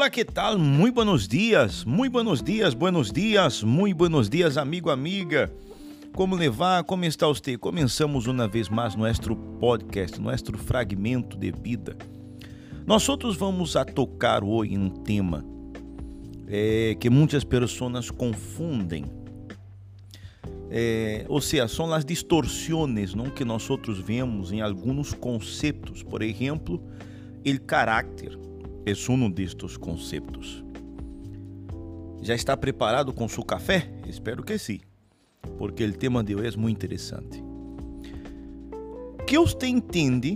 Olá, que tal? Muito buenos dias, muito buenos dias, buenos dias, muito buenos dias, amigo, amiga. Como levar? Como está você? Começamos uma vez mais nosso podcast, nosso fragmento de vida. Nós outros vamos a tocar hoje um tema é, que muitas pessoas confundem. É, ou seja, são as distorções não, que nós outros vemos em alguns conceitos. Por exemplo, o caráter é um destes conceitos. Já está preparado com seu café? Espero que sim, porque o tema de hoje é muito interessante. que você entende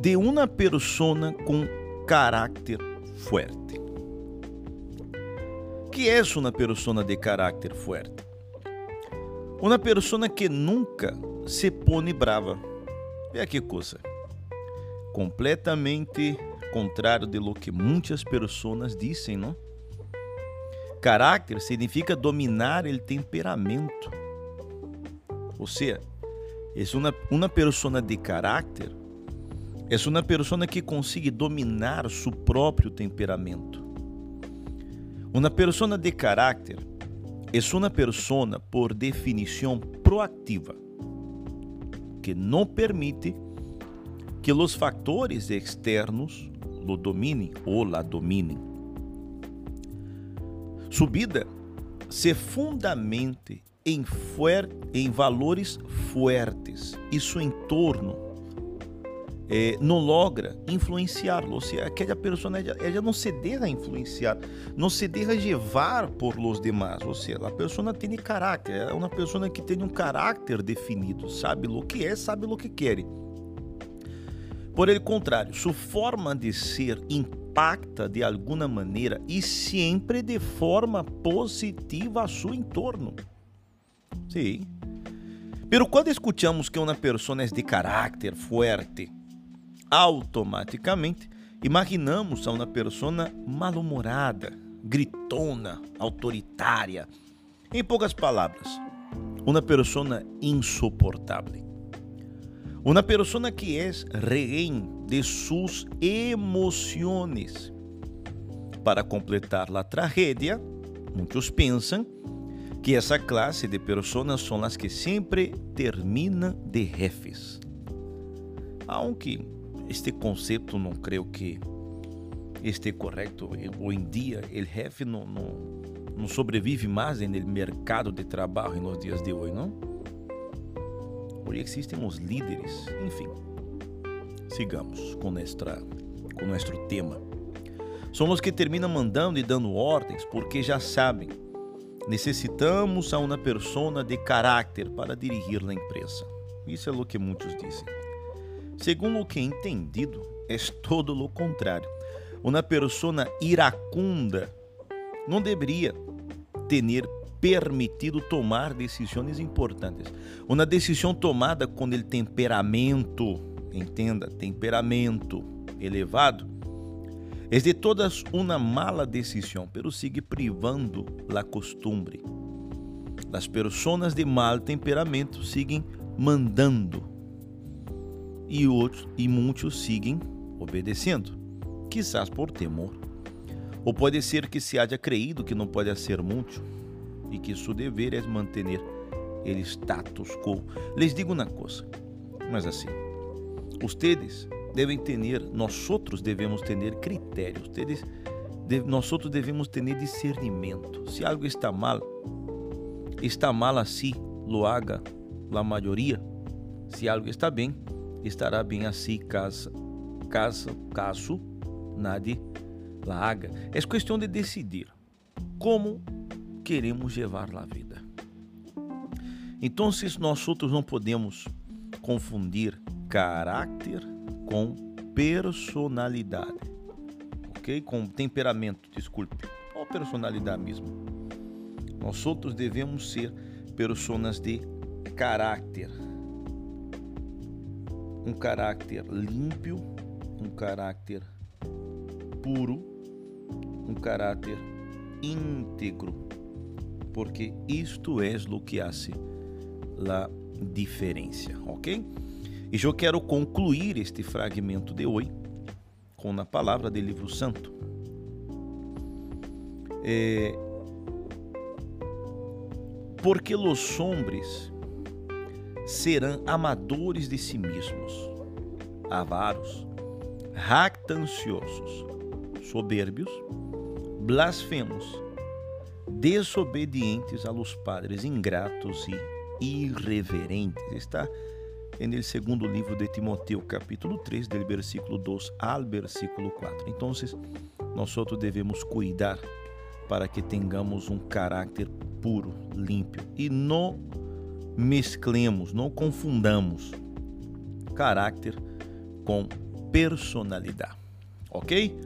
de uma pessoa com caráter forte? que é uma pessoa de caráter forte? Uma pessoa que nunca se pone brava. Veja que coisa. Completamente contrário de lo que muitas pessoas dizem, não? Caráter significa dominar o temperamento. Ou seja, é uma, uma pessoa de caráter é uma pessoa que consegue dominar seu próprio temperamento. Uma pessoa de caráter é uma pessoa, por definição, proativa, que não permite que os fatores externos lo dominem ou la dominem. Sua vida se fundamente em, em valores fortes e seu entorno eh, não logra influenciá-lo, ou seja, aquela pessoa ela, ela não se deixa influenciar, não se deixa levar por los demás, ou seja, a pessoa tem caráter, é uma pessoa que tem um caráter definido, sabe o que é, sabe o que quer. Por el contrário, sua forma de ser impacta de alguma maneira e sempre de forma positiva a seu entorno. Sim. Pero quando escutamos que uma pessoa é de caráter forte, automaticamente imaginamos a uma pessoa mal-humorada, gritona, autoritária. Em poucas palavras, uma pessoa insuportável. Uma pessoa que é rehén de suas emoções. Para completar a tragédia, muitos pensam que essa classe de pessoas são as que sempre terminam de jefes. Aunque este conceito não creio que esteja correto. Hoje em dia, o jefe não, não, não sobrevive mais no mercado de trabalho nos dias de hoje, não? Hoje existem os líderes. Enfim, sigamos com, nuestra, com nosso tema. São os que terminam mandando e dando ordens porque já sabem. Necessitamos a uma pessoa de caráter para dirigir a empresa. Isso é o que muitos dizem. Segundo o que entendido, é todo o contrário. Uma pessoa iracunda não deveria ter permitido tomar decisões importantes. Uma decisão tomada com o temperamento, entenda, temperamento elevado, é de todas uma mala decisão, pero sigue privando la costumbre. As pessoas de mal temperamento seguem mandando e outros e muitos seguem obedecendo, quizás por temor. Ou pode ser que se haja creído que não pode ser muito e que seu dever é manter o status quo. Les digo uma coisa, mas assim, ustedes devem ter, nós outros devemos ter critérios, ustedes, nós outros devemos ter discernimento. Se algo está mal, está mal assim, lo haga a maioria. Se algo está bem, estará bem assim caso, caso, caso nadie la haga. É questão de decidir como queremos levar a vida. Então, nós outros não podemos confundir caráter com personalidade, ok? Com temperamento, desculpe, ou personalidade mesmo. Nós outros devemos ser pessoas de caráter um caráter limpo, um caráter puro, um caráter íntegro, porque isto é o que hace a diferença, ok? E eu quero concluir este fragmento de hoje com a palavra do livro santo. É, porque os hombres serão amadores de si mesmos, avaros, jactanciosos, soberbios, blasfemos, desobedientes a los padres, ingratos e irreverentes. Está no segundo livro de Timoteo, capítulo 3, do versículo 2 ao versículo 4. Então, nós devemos cuidar para que tenhamos um caráter puro, limpo e não mesclemos, não confundamos caráter com personalidade, ok?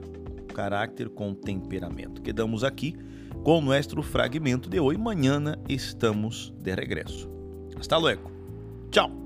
Caráter com temperamento. Quedamos aqui com o nosso fragmento de hoje. Mañana estamos de regresso. Hasta luego. Tchau.